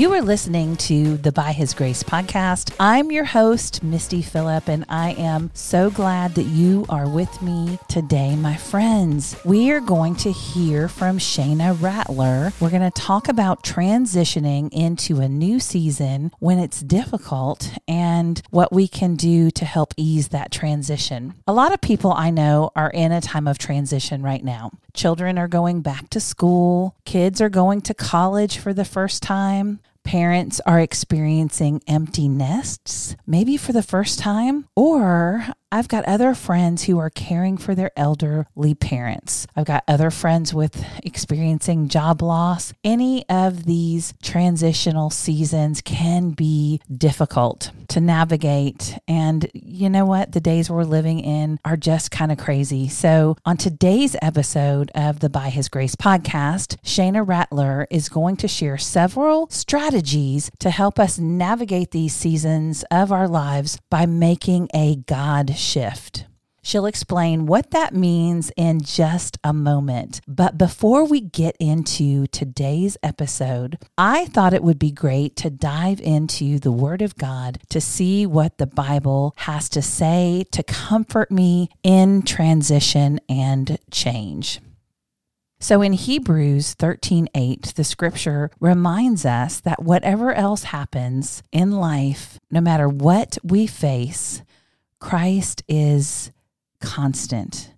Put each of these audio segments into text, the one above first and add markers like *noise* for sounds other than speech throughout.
You are listening to the By His Grace podcast. I'm your host, Misty Phillip, and I am so glad that you are with me today, my friends. We are going to hear from Shayna Rattler. We're going to talk about transitioning into a new season when it's difficult and what we can do to help ease that transition. A lot of people I know are in a time of transition right now. Children are going back to school, kids are going to college for the first time. Parents are experiencing empty nests, maybe for the first time, or I've got other friends who are caring for their elderly parents. I've got other friends with experiencing job loss. Any of these transitional seasons can be difficult to navigate. And you know what? The days we're living in are just kind of crazy. So, on today's episode of the By His Grace podcast, Shayna Rattler is going to share several strategies to help us navigate these seasons of our lives by making a God shift. She'll explain what that means in just a moment. But before we get into today's episode, I thought it would be great to dive into the Word of God to see what the Bible has to say to comfort me in transition and change. So in Hebrews 13:8, the scripture reminds us that whatever else happens in life, no matter what we face, Christ is constant.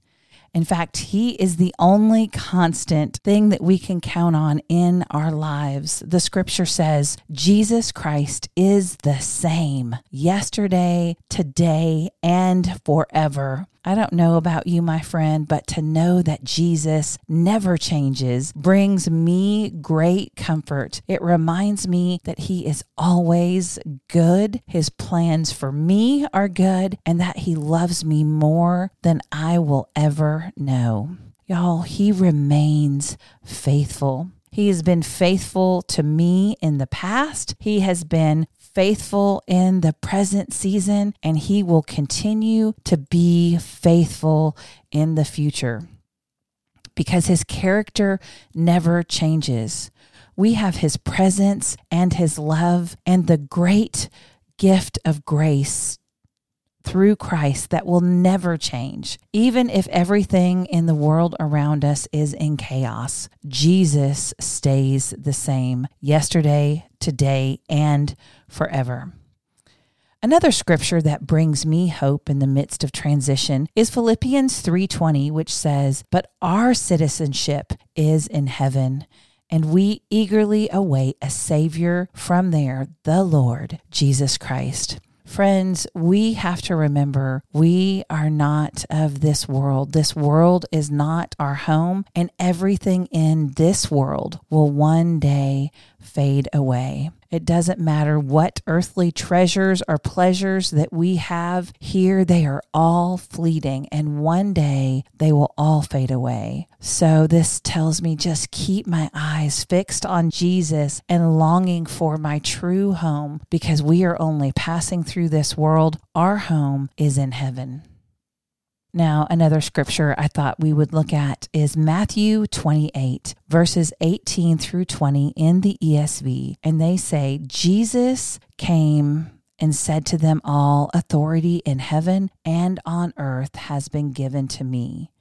In fact, He is the only constant thing that we can count on in our lives. The scripture says Jesus Christ is the same yesterday, today, and forever. I don't know about you, my friend, but to know that Jesus never changes brings me great comfort. It reminds me that He is always good. His plans for me are good, and that He loves me more than I will ever know. Y'all, He remains faithful. He has been faithful to me in the past. He has been faithful in the present season, and He will continue to be faithful in the future because His character never changes. We have His presence and His love and the great gift of grace through Christ that will never change. Even if everything in the world around us is in chaos, Jesus stays the same yesterday, today, and forever. Another scripture that brings me hope in the midst of transition is Philippians 3:20 which says, "But our citizenship is in heaven." and we eagerly await a Savior from there, the Lord Jesus Christ. Friends, we have to remember we are not of this world. This world is not our home, and everything in this world will one day fade away. It doesn't matter what earthly treasures or pleasures that we have here, they are all fleeting, and one day they will all fade away. So, this tells me just keep my eyes fixed on Jesus and longing for my true home because we are only passing through this world. Our home is in heaven. Now, another scripture I thought we would look at is Matthew 28, verses 18 through 20 in the ESV. And they say, Jesus came and said to them all, Authority in heaven and on earth has been given to me.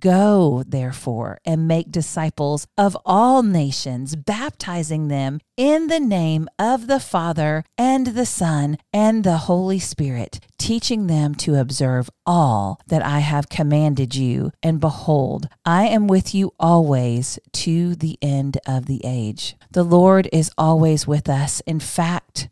Go, therefore, and make disciples of all nations, baptizing them in the name of the Father and the Son and the Holy Spirit, teaching them to observe all that I have commanded you. And behold, I am with you always to the end of the age. The Lord is always with us. In fact,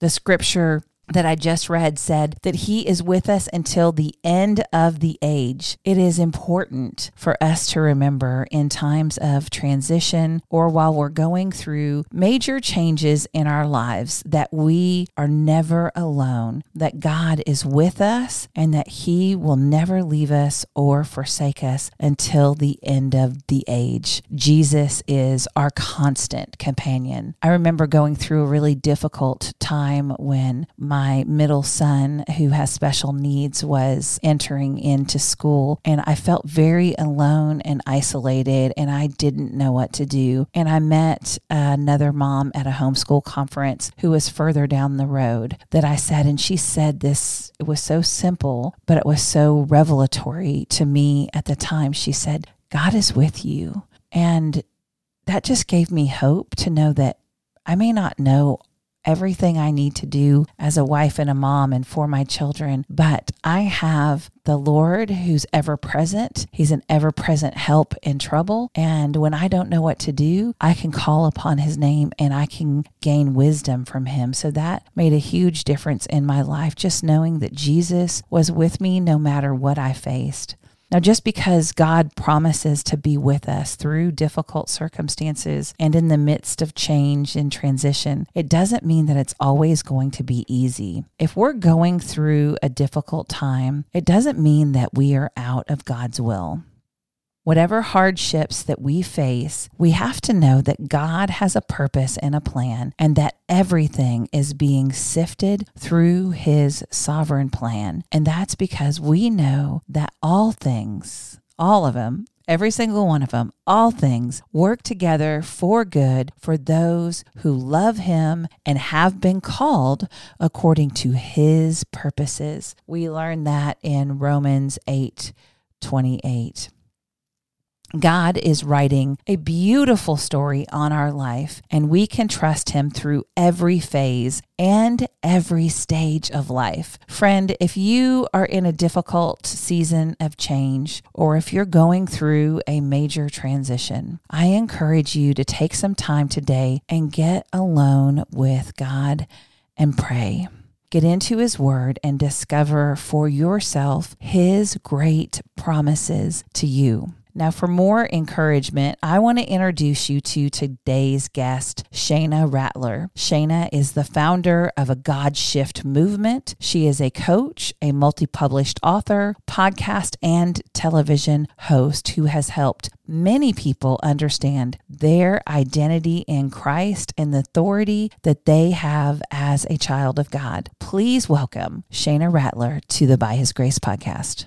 the scripture that I just read said that he is with us until the end of the age. It is important for us to remember in times of transition or while we're going through major changes in our lives that we are never alone, that God is with us and that he will never leave us or forsake us until the end of the age. Jesus is our constant companion. I remember going through a really difficult time when my my middle son, who has special needs, was entering into school. And I felt very alone and isolated, and I didn't know what to do. And I met another mom at a homeschool conference who was further down the road that I said, and she said this, it was so simple, but it was so revelatory to me at the time. She said, God is with you. And that just gave me hope to know that I may not know everything I need to do as a wife and a mom and for my children, but I have the Lord who's ever present. He's an ever present help in trouble. And when I don't know what to do, I can call upon his name and I can gain wisdom from him. So that made a huge difference in my life, just knowing that Jesus was with me no matter what I faced. Now, just because God promises to be with us through difficult circumstances and in the midst of change and transition, it doesn't mean that it's always going to be easy. If we're going through a difficult time, it doesn't mean that we are out of God's will. Whatever hardships that we face, we have to know that God has a purpose and a plan, and that everything is being sifted through his sovereign plan. And that's because we know that all things, all of them, every single one of them, all things work together for good for those who love him and have been called according to his purposes. We learn that in Romans 8 28. God is writing a beautiful story on our life, and we can trust Him through every phase and every stage of life. Friend, if you are in a difficult season of change, or if you're going through a major transition, I encourage you to take some time today and get alone with God and pray. Get into His Word and discover for yourself His great promises to you. Now, for more encouragement, I want to introduce you to today's guest, Shayna Rattler. Shayna is the founder of a God Shift movement. She is a coach, a multi published author, podcast, and television host who has helped many people understand their identity in Christ and the authority that they have as a child of God. Please welcome Shayna Rattler to the By His Grace podcast.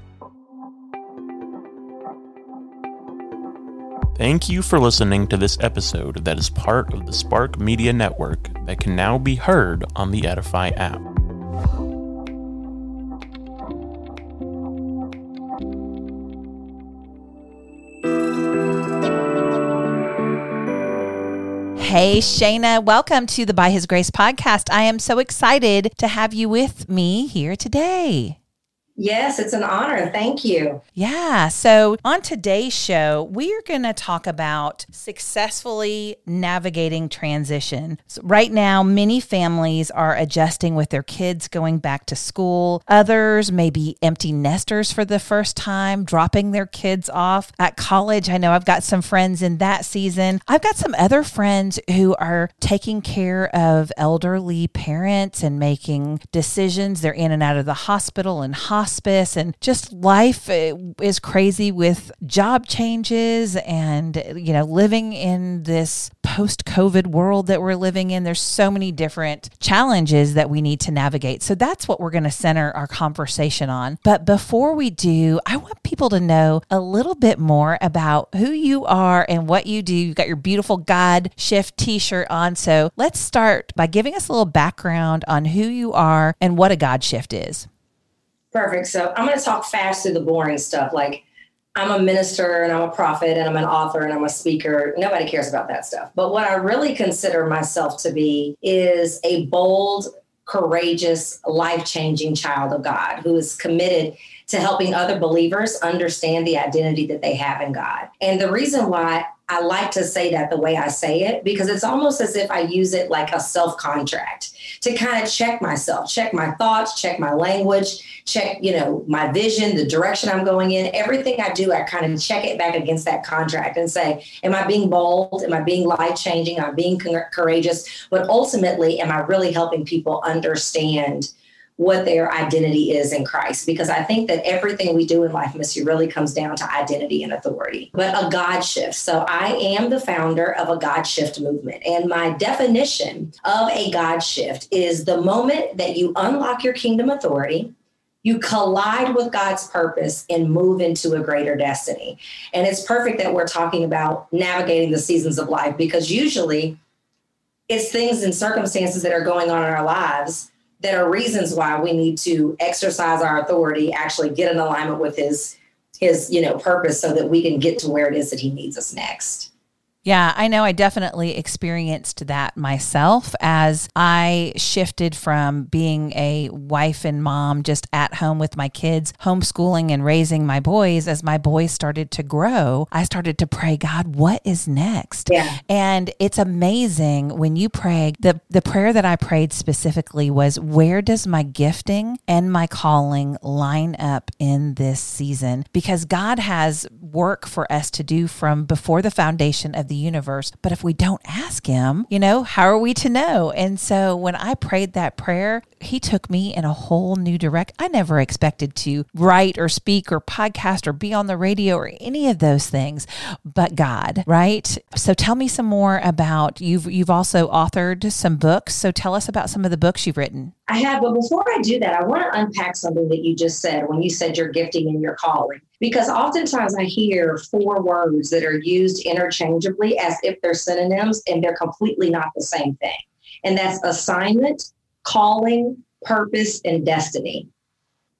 Thank you for listening to this episode that is part of the Spark Media Network that can now be heard on the Edify app. Hey, Shayna, welcome to the By His Grace podcast. I am so excited to have you with me here today. Yes, it's an honor. Thank you. Yeah. So, on today's show, we are going to talk about successfully navigating transition. So right now, many families are adjusting with their kids going back to school. Others may be empty nesters for the first time, dropping their kids off at college. I know I've got some friends in that season. I've got some other friends who are taking care of elderly parents and making decisions. They're in and out of the hospital and hospital hospice and just life uh, is crazy with job changes and you know living in this post covid world that we're living in. There's so many different challenges that we need to navigate. So that's what we're going to center our conversation on. But before we do i want people to know a little bit more about who you are and what you do. You've got your beautiful god shift t-shirt on. So let's start by giving us a little background on who you are and what a god shift is Perfect. So I'm going to talk fast through the boring stuff. Like I'm a minister and I'm a prophet and I'm an author and I'm a speaker. Nobody cares about that stuff. But what I really consider myself to be is a bold, courageous, life changing child of God who is committed to helping other believers understand the identity that they have in God. And the reason why I like to say that the way I say it, because it's almost as if I use it like a self contract to kind of check myself, check my thoughts, check my language, check, you know, my vision, the direction I'm going in. Everything I do, I kind of check it back against that contract and say, am I being bold? Am I being life changing? Am I being courageous? But ultimately, am I really helping people understand? What their identity is in Christ. Because I think that everything we do in life, Misty, really comes down to identity and authority, but a God shift. So I am the founder of a God shift movement. And my definition of a God shift is the moment that you unlock your kingdom authority. You collide with God's purpose and move into a greater destiny. And it's perfect that we're talking about navigating the seasons of life because usually it's things and circumstances that are going on in our lives that are reasons why we need to exercise our authority, actually get in alignment with his his you know purpose so that we can get to where it is that he needs us next. Yeah, I know I definitely experienced that myself as I shifted from being a wife and mom just at home with my kids, homeschooling and raising my boys. As my boys started to grow, I started to pray, God, what is next? Yeah. And it's amazing when you pray. The, the prayer that I prayed specifically was, Where does my gifting and my calling line up in this season? Because God has work for us to do from before the foundation of the universe. But if we don't ask him, you know, how are we to know? And so when I prayed that prayer, he took me in a whole new direct. I never expected to write or speak or podcast or be on the radio or any of those things, but God, right? So tell me some more about you've you've also authored some books. So tell us about some of the books you've written. I have, but before I do that, I want to unpack something that you just said when you said your gifting and your calling. Because oftentimes I hear four words that are used interchangeably as if they're synonyms and they're completely not the same thing. And that's assignment, calling, purpose, and destiny.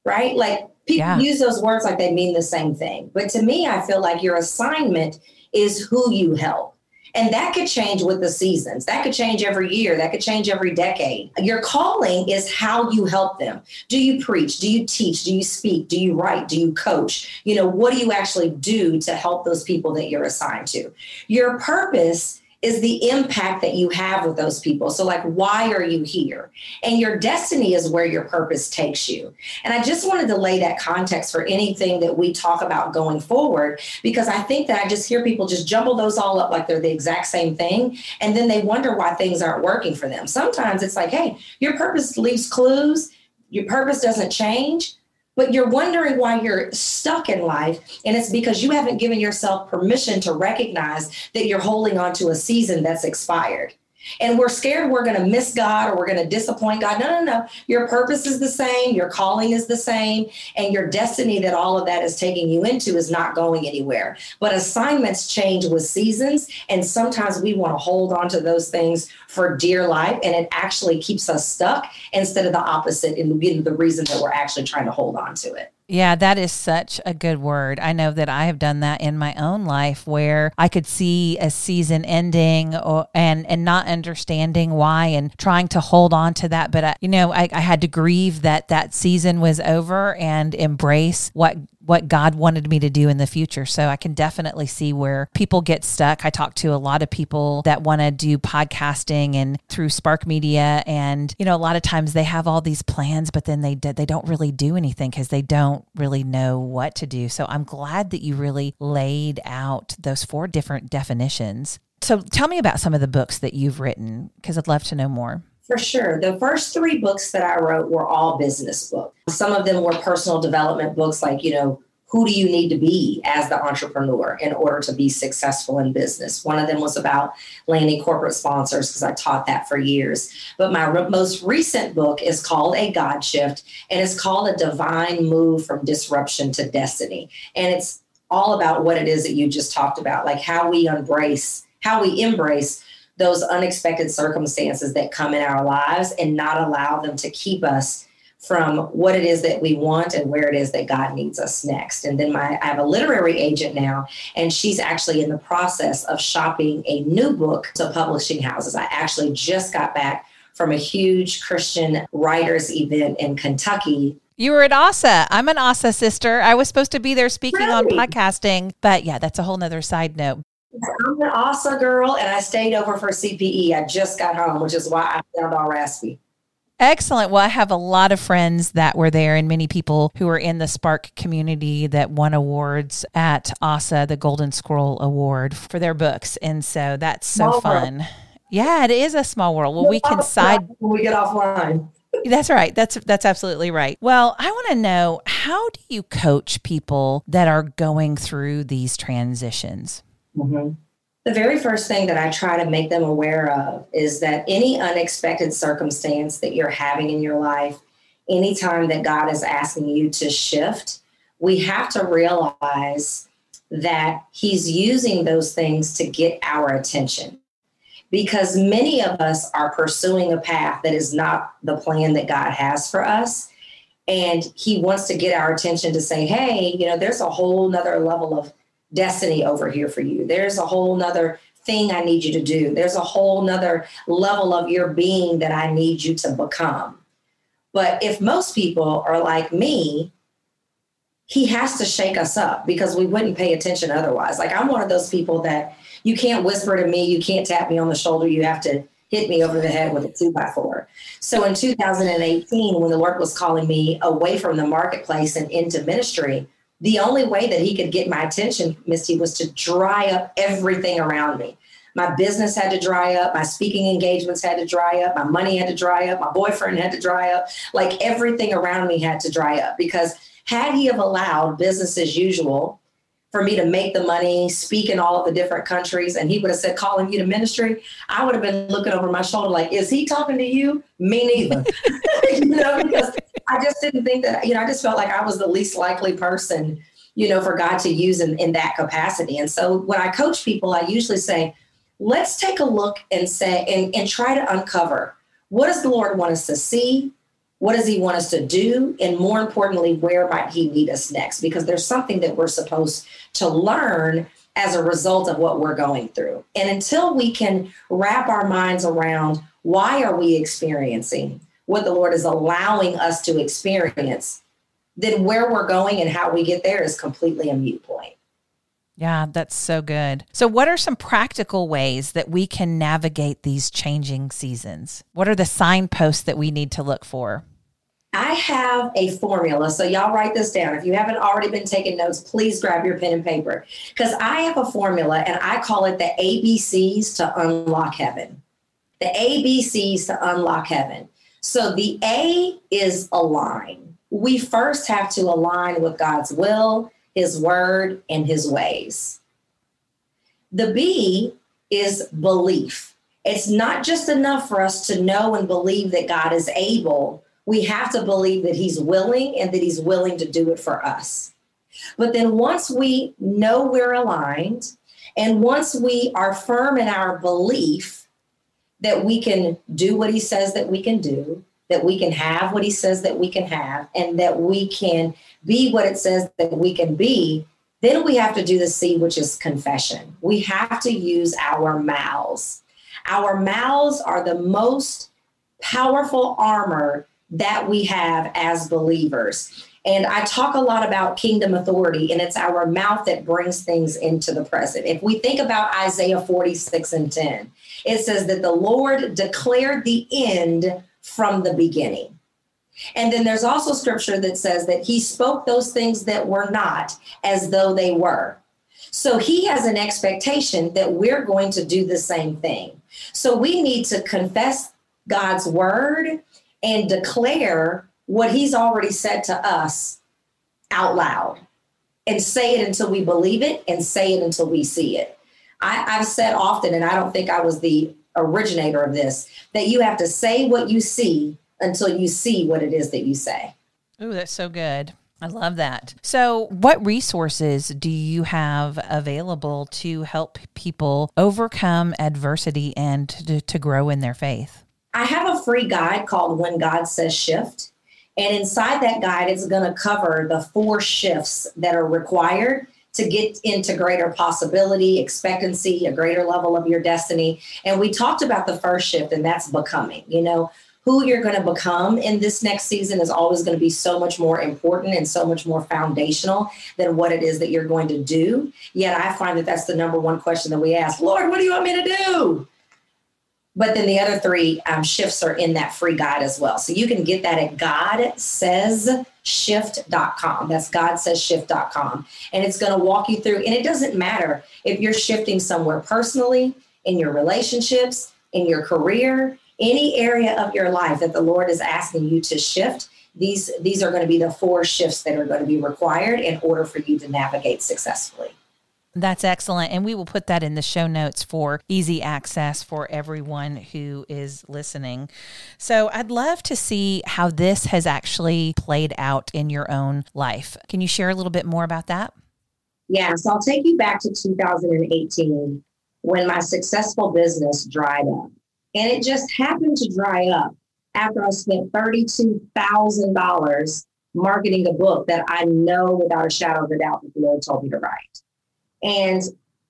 Right? Like people yeah. use those words like they mean the same thing. But to me, I feel like your assignment is who you help. And that could change with the seasons. That could change every year. That could change every decade. Your calling is how you help them. Do you preach? Do you teach? Do you speak? Do you write? Do you coach? You know, what do you actually do to help those people that you're assigned to? Your purpose is the impact that you have with those people. So, like, why are you here? And your destiny is where your purpose takes you. And I just wanted to lay that context for anything that we talk about going forward, because I think that I just hear people just jumble those all up like they're the exact same thing. And then they wonder why things aren't working for them. Sometimes it's like, hey, your purpose leaves clues, your purpose doesn't change but you're wondering why you're stuck in life. And it's because you haven't given yourself permission to recognize that you're holding on to a season that's expired. And we're scared we're going to miss God or we're going to disappoint God. No, no, no. Your purpose is the same, your calling is the same, and your destiny that all of that is taking you into is not going anywhere. But assignments change with seasons. And sometimes we want to hold on to those things for dear life, and it actually keeps us stuck instead of the opposite in the reason that we're actually trying to hold on to it. Yeah, that is such a good word. I know that I have done that in my own life where I could see a season ending or, and and not understanding why and trying to hold on to that. But I, you know, I, I had to grieve that that season was over and embrace what what God wanted me to do in the future. So I can definitely see where people get stuck. I talk to a lot of people that want to do podcasting and through Spark Media and you know a lot of times they have all these plans but then they they don't really do anything cuz they don't really know what to do. So I'm glad that you really laid out those four different definitions. So tell me about some of the books that you've written because I'd love to know more. For sure. The first three books that I wrote were all business books. Some of them were personal development books, like, you know, who do you need to be as the entrepreneur in order to be successful in business? One of them was about landing corporate sponsors because I taught that for years. But my re- most recent book is called A God Shift and it's called A Divine Move from Disruption to Destiny. And it's all about what it is that you just talked about, like how we embrace, how we embrace those unexpected circumstances that come in our lives and not allow them to keep us from what it is that we want and where it is that God needs us next. And then my I have a literary agent now, and she's actually in the process of shopping a new book to publishing houses. I actually just got back from a huge Christian writers event in Kentucky you were at AWSA. I'm an AWSA sister. I was supposed to be there speaking on podcasting, but yeah, that's a whole nother side note. I'm an AWSA girl, and I stayed over for CPE. I just got home, which is why I sound all raspy. Excellent. Well, I have a lot of friends that were there and many people who are in the Spark community that won awards at AWSA, the Golden Scroll Award for their books. And so that's so small fun. World. Yeah, it is a small world. Well, we can side when we get offline. *laughs* That's right. That's that's absolutely right. Well, I want to know how do you coach people that are going through these transitions? Mm-hmm. The very first thing that I try to make them aware of is that any unexpected circumstance that you're having in your life, anytime that God is asking you to shift, we have to realize that He's using those things to get our attention. Because many of us are pursuing a path that is not the plan that God has for us. And He wants to get our attention to say, hey, you know, there's a whole nother level of destiny over here for you. There's a whole nother thing I need you to do. There's a whole nother level of your being that I need you to become. But if most people are like me, he has to shake us up because we wouldn't pay attention otherwise. Like I'm one of those people that you can't whisper to me, you can't tap me on the shoulder, you have to hit me over the head with a two by four. So in 2018, when the Lord was calling me away from the marketplace and into ministry, the only way that he could get my attention, Misty, was to dry up everything around me. My business had to dry up. My speaking engagements had to dry up. My money had to dry up. My boyfriend had to dry up. Like everything around me had to dry up because had he have allowed business as usual for me to make the money, speak in all of the different countries, and he would have said, calling you to ministry, I would have been looking over my shoulder like, is he talking to you? Me neither. *laughs* you know, because I just didn't think that, you know, I just felt like I was the least likely person, you know, for God to use in, in that capacity. And so when I coach people, I usually say, let's take a look and say, and, and try to uncover what does the Lord want us to see? What does he want us to do? And more importantly, where might he lead us next? Because there's something that we're supposed to learn as a result of what we're going through. And until we can wrap our minds around why are we experiencing what the Lord is allowing us to experience, then where we're going and how we get there is completely a mute point. Yeah, that's so good. So, what are some practical ways that we can navigate these changing seasons? What are the signposts that we need to look for? I have a formula. So, y'all write this down. If you haven't already been taking notes, please grab your pen and paper because I have a formula and I call it the ABCs to unlock heaven. The ABCs to unlock heaven. So, the A is align. We first have to align with God's will, His word, and His ways. The B is belief. It's not just enough for us to know and believe that God is able we have to believe that he's willing and that he's willing to do it for us. But then once we know we're aligned and once we are firm in our belief that we can do what he says that we can do, that we can have what he says that we can have, and that we can be what it says that we can be, then we have to do the C, which is confession. We have to use our mouths. Our mouths are the most powerful armor that we have as believers. And I talk a lot about kingdom authority, and it's our mouth that brings things into the present. If we think about Isaiah 46 and 10, it says that the Lord declared the end from the beginning. And then there's also scripture that says that he spoke those things that were not as though they were. So he has an expectation that we're going to do the same thing. So we need to confess God's word and declare what he's already said to us out loud and say it until we believe it and say it until we see it. I, have said often, and I don't think I was the originator of this, that you have to say what you see until you see what it is that you say. Oh, that's so good. I love that. So, what resources do you have available to help people overcome adversity and to, to grow in their faith? I have a free guide called When God Says Shift. And inside that guide, it's going to cover the four shifts that are required to get into greater possibility, expectancy, a greater level of your destiny. And we talked about the first shift, and that's becoming. You know, who you're going to become in this next season is always going to be so much more important and so much more foundational than what it is that you're going to do. Yet I find that that's the number one question that we ask Lord, what do you want me to do? But then the other three um, shifts are in that free guide as well. So you can get that at godsayshift.com. That's godsayshift.com. And it's going to walk you through. And it doesn't matter if you're shifting somewhere personally, in your relationships, in your career, any area of your life that the Lord is asking you to shift. These, these are going to be the four shifts that are going to be required in order for you to navigate successfully. That's excellent. And we will put that in the show notes for easy access for everyone who is listening. So I'd love to see how this has actually played out in your own life. Can you share a little bit more about that? Yeah, so I'll take you back to 2018 when my successful business dried up. And it just happened to dry up after I spent $32,000 marketing a book that I know without a shadow of a doubt that the Lord told me to write. And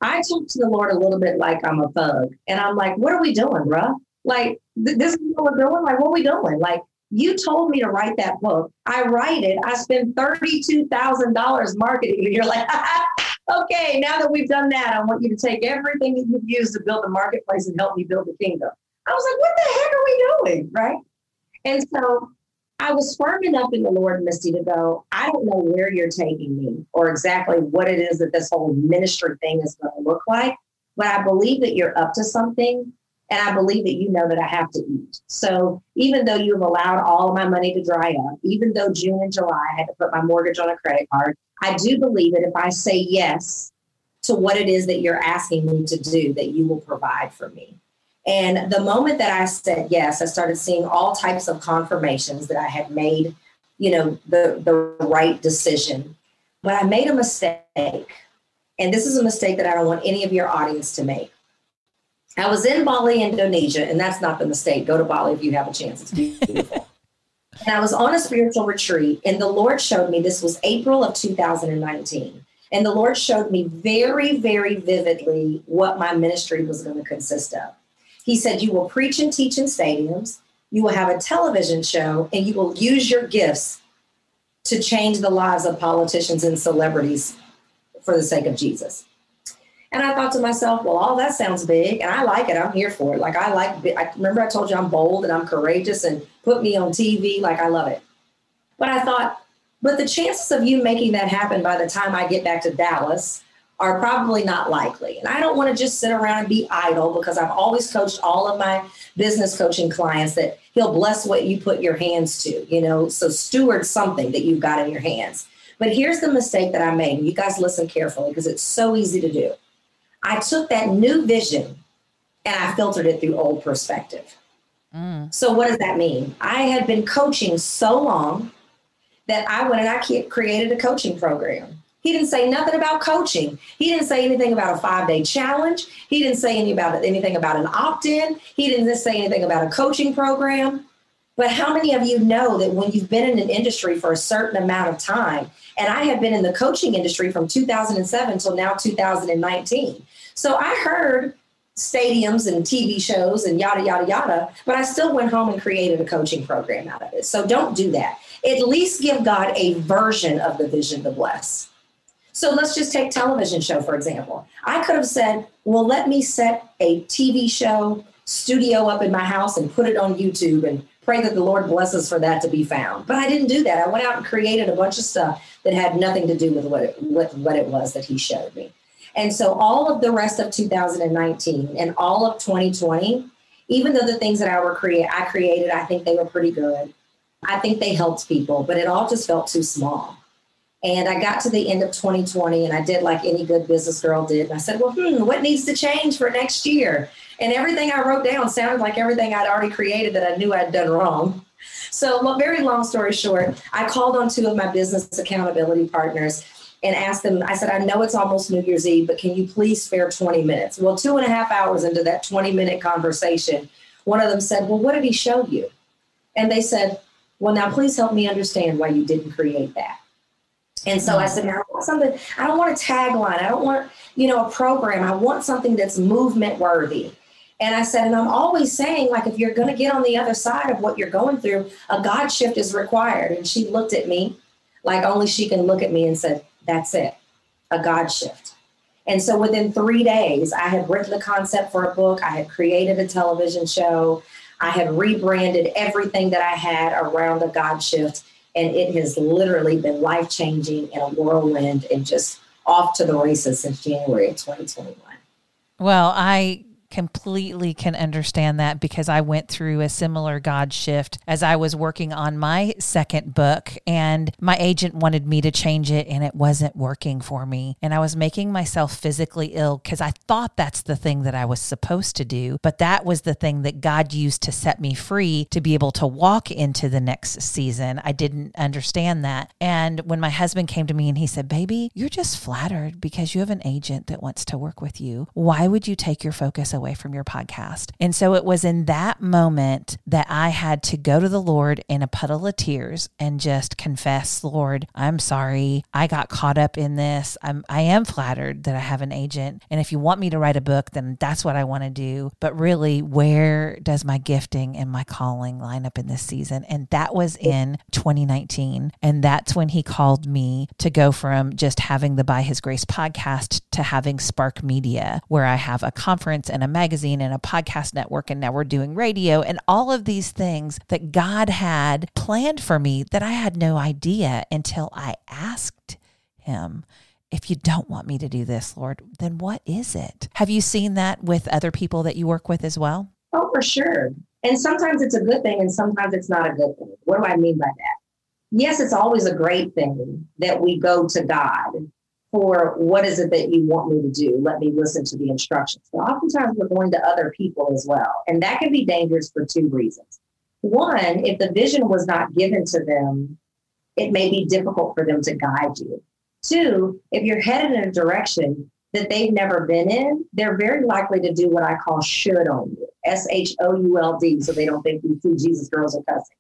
I talk to the Lord a little bit like I'm a thug. And I'm like, what are we doing, bruh? Like, th- this is what we're doing? Like, what are we doing? Like, you told me to write that book. I write it. I spend $32,000 marketing. And *laughs* you're like, *laughs* okay, now that we've done that, I want you to take everything that you've used to build the marketplace and help me build the kingdom. I was like, what the heck are we doing? Right. And so I was firm enough in the Lord, Misty, to go, I don't know where you're taking me or exactly what it is that this whole ministry thing is going to look like, but I believe that you're up to something. And I believe that you know that I have to eat. So even though you've allowed all of my money to dry up, even though June and July I had to put my mortgage on a credit card, I do believe that if I say yes to what it is that you're asking me to do, that you will provide for me. And the moment that I said yes, I started seeing all types of confirmations that I had made, you know, the, the right decision. But I made a mistake. And this is a mistake that I don't want any of your audience to make. I was in Bali, Indonesia, and that's not the mistake. Go to Bali if you have a chance. It's beautiful. *laughs* and I was on a spiritual retreat, and the Lord showed me this was April of 2019. And the Lord showed me very, very vividly what my ministry was going to consist of. He said, You will preach and teach in stadiums, you will have a television show, and you will use your gifts to change the lives of politicians and celebrities for the sake of Jesus. And I thought to myself, well, all that sounds big, and I like it. I'm here for it. Like I like. I remember I told you I'm bold and I'm courageous, and put me on TV. Like I love it. But I thought, but the chances of you making that happen by the time I get back to Dallas are probably not likely. And I don't want to just sit around and be idle because I've always coached all of my business coaching clients that he'll bless what you put your hands to, you know, so steward something that you've got in your hands. But here's the mistake that I made. You guys listen carefully because it's so easy to do. I took that new vision and I filtered it through old perspective. Mm. So, what does that mean? I had been coaching so long that I went and I created a coaching program. He didn't say nothing about coaching. He didn't say anything about a five day challenge. He didn't say any about anything about an opt in. He didn't say anything about a coaching program. But how many of you know that when you've been in an industry for a certain amount of time, and I have been in the coaching industry from 2007 till now 2019. So I heard stadiums and TV shows and yada, yada, yada, but I still went home and created a coaching program out of it. So don't do that. At least give God a version of the vision to bless. So let's just take television show, for example. I could have said, well, let me set a TV show studio up in my house and put it on YouTube and pray that the Lord blesses for that to be found. But I didn't do that. I went out and created a bunch of stuff that had nothing to do with what it, with what it was that he showed me. And so all of the rest of 2019 and all of 2020, even though the things that I were create I created, I think they were pretty good. I think they helped people, but it all just felt too small. And I got to the end of 2020 and I did like any good business girl did. And I said, well, hmm, what needs to change for next year? And everything I wrote down sounded like everything I'd already created that I knew I'd done wrong. So, very long story short, I called on two of my business accountability partners and asked them, I said, I know it's almost New Year's Eve, but can you please spare 20 minutes? Well, two and a half hours into that 20 minute conversation, one of them said, Well, what did he show you? And they said, Well, now please help me understand why you didn't create that. And so I mm-hmm. said, "Now I want something, I don't want a tagline. I don't want, you know, a program. I want something that's movement worthy. And I said, and I'm always saying, like, if you're going to get on the other side of what you're going through, a God shift is required. And she looked at me like only she can look at me and said, that's it, a God shift. And so within three days, I had written the concept for a book, I had created a television show, I had rebranded everything that I had around the God shift. And it has literally been life changing in a whirlwind and just off to the races since January of 2021. Well, I completely can understand that because I went through a similar God shift as I was working on my second book and my agent wanted me to change it and it wasn't working for me. And I was making myself physically ill because I thought that's the thing that I was supposed to do. But that was the thing that God used to set me free to be able to walk into the next season. I didn't understand that. And when my husband came to me and he said, Baby, you're just flattered because you have an agent that wants to work with you. Why would you take your focus away? Away from your podcast. And so it was in that moment that I had to go to the Lord in a puddle of tears and just confess, Lord, I'm sorry. I got caught up in this. I'm I am flattered that I have an agent. And if you want me to write a book, then that's what I want to do. But really, where does my gifting and my calling line up in this season? And that was in 2019. And that's when he called me to go from just having the By His Grace podcast to having Spark Media, where I have a conference and a magazine and a podcast network, and now we're doing radio and all of these things that God had planned for me that I had no idea until I asked Him. If you don't want me to do this, Lord, then what is it? Have you seen that with other people that you work with as well? Oh, for sure. And sometimes it's a good thing and sometimes it's not a good thing. What do I mean by that? Yes, it's always a great thing that we go to God for what is it that you want me to do? Let me listen to the instructions. But oftentimes we're going to other people as well. And that can be dangerous for two reasons. One, if the vision was not given to them, it may be difficult for them to guide you. Two, if you're headed in a direction that they've never been in, they're very likely to do what I call should on you. S H O U L D, so they don't think you two Jesus girls are cussing.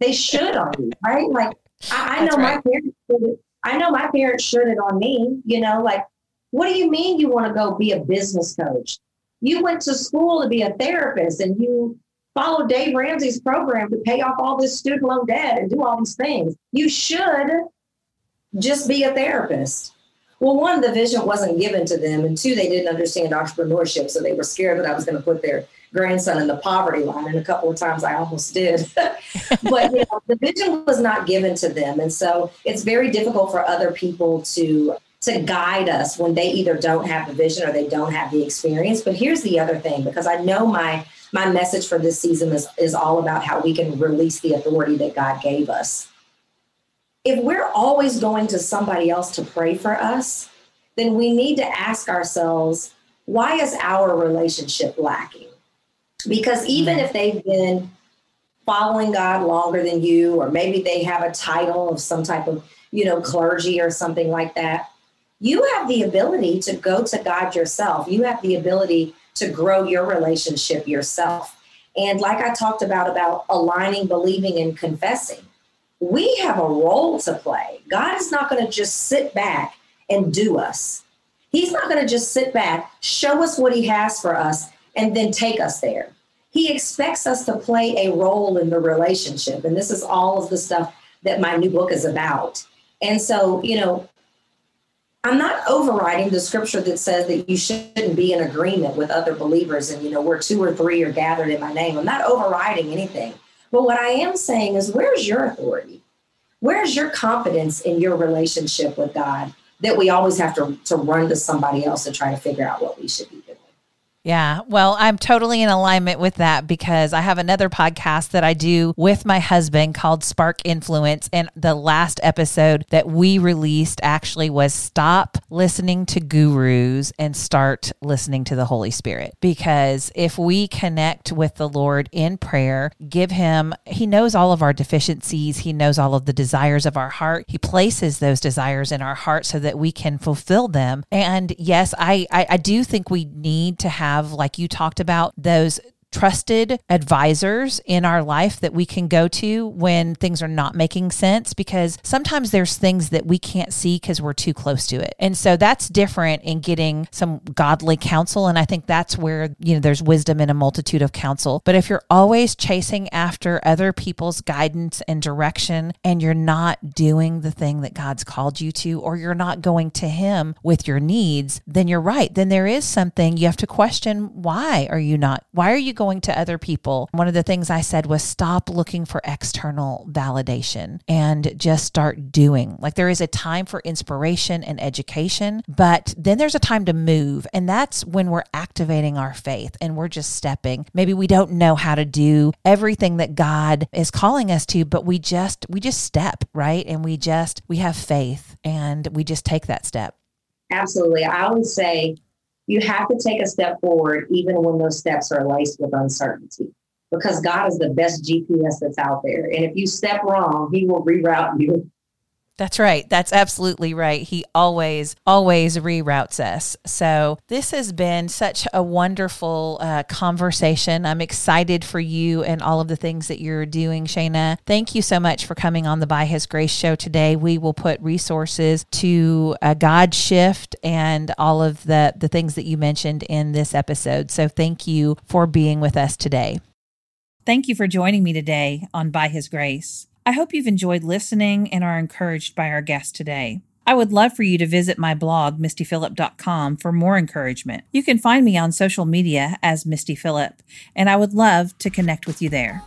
They should on you, right? Like I, I know right. my parents I know my parents should it on me, you know, like, what do you mean you want to go be a business coach? You went to school to be a therapist and you followed Dave Ramsey's program to pay off all this student loan debt and do all these things. You should just be a therapist. Well, one, the vision wasn't given to them, and two, they didn't understand entrepreneurship, so they were scared that I was going to put their grandson in the poverty line, and a couple of times I almost did. *laughs* but you know, the vision was not given to them, and so it's very difficult for other people to to guide us when they either don't have the vision or they don't have the experience. But here's the other thing, because I know my my message for this season is, is all about how we can release the authority that God gave us. If we're always going to somebody else to pray for us, then we need to ask ourselves, why is our relationship lacking? Because even mm-hmm. if they've been following God longer than you, or maybe they have a title of some type of, you know, clergy or something like that, you have the ability to go to God yourself. You have the ability to grow your relationship yourself. And like I talked about, about aligning, believing, and confessing, we have a role to play. God is not going to just sit back and do us. He's not going to just sit back, show us what he has for us, and then take us there. He expects us to play a role in the relationship. And this is all of the stuff that my new book is about. And so, you know, I'm not overriding the scripture that says that you shouldn't be in agreement with other believers and, you know, where two or three are gathered in my name. I'm not overriding anything. But what I am saying is, where's your authority? Where's your confidence in your relationship with God that we always have to, to run to somebody else to try to figure out what we should be doing? Yeah, well, I'm totally in alignment with that because I have another podcast that I do with my husband called Spark Influence. And the last episode that we released actually was Stop Listening to Gurus and Start Listening to the Holy Spirit. Because if we connect with the Lord in prayer, give Him, He knows all of our deficiencies, He knows all of the desires of our heart. He places those desires in our heart so that we can fulfill them. And yes, I, I, I do think we need to have have, like you talked about, those trusted advisors in our life that we can go to when things are not making sense because sometimes there's things that we can't see because we're too close to it. And so that's different in getting some godly counsel. And I think that's where, you know, there's wisdom in a multitude of counsel. But if you're always chasing after other people's guidance and direction and you're not doing the thing that God's called you to, or you're not going to Him with your needs, then you're right. Then there is something you have to question why are you not? Why are you going to other people? One of the things I said was stop looking for external validation and just start doing. Like there is a time for inspiration and education, but then there's a time to move. And that's when we're activating our faith and we're just stepping. Maybe we don't know how to do everything that God is calling us to, but we just, we just step, right? And we just, we have faith and we just take that step. Absolutely. I always say you have to take a step forward, even when those steps are laced with uncertainty, because God is the best GPS that's out there. And if you step wrong, He will reroute you that's right. That's absolutely right. He always, always reroutes us. So, this has been such a wonderful uh, conversation. I'm excited for you and all of the things that you're doing, Shayna. Thank you so much for coming on the By His Grace show today. We will put resources to a God Shift and all of the, the things that you mentioned in this episode. So, thank you for being with us today. Thank you for joining me today on By His Grace. I hope you've enjoyed listening and are encouraged by our guest today. I would love for you to visit my blog, mistyphillip.com, for more encouragement. You can find me on social media as Misty Phillip, and I would love to connect with you there.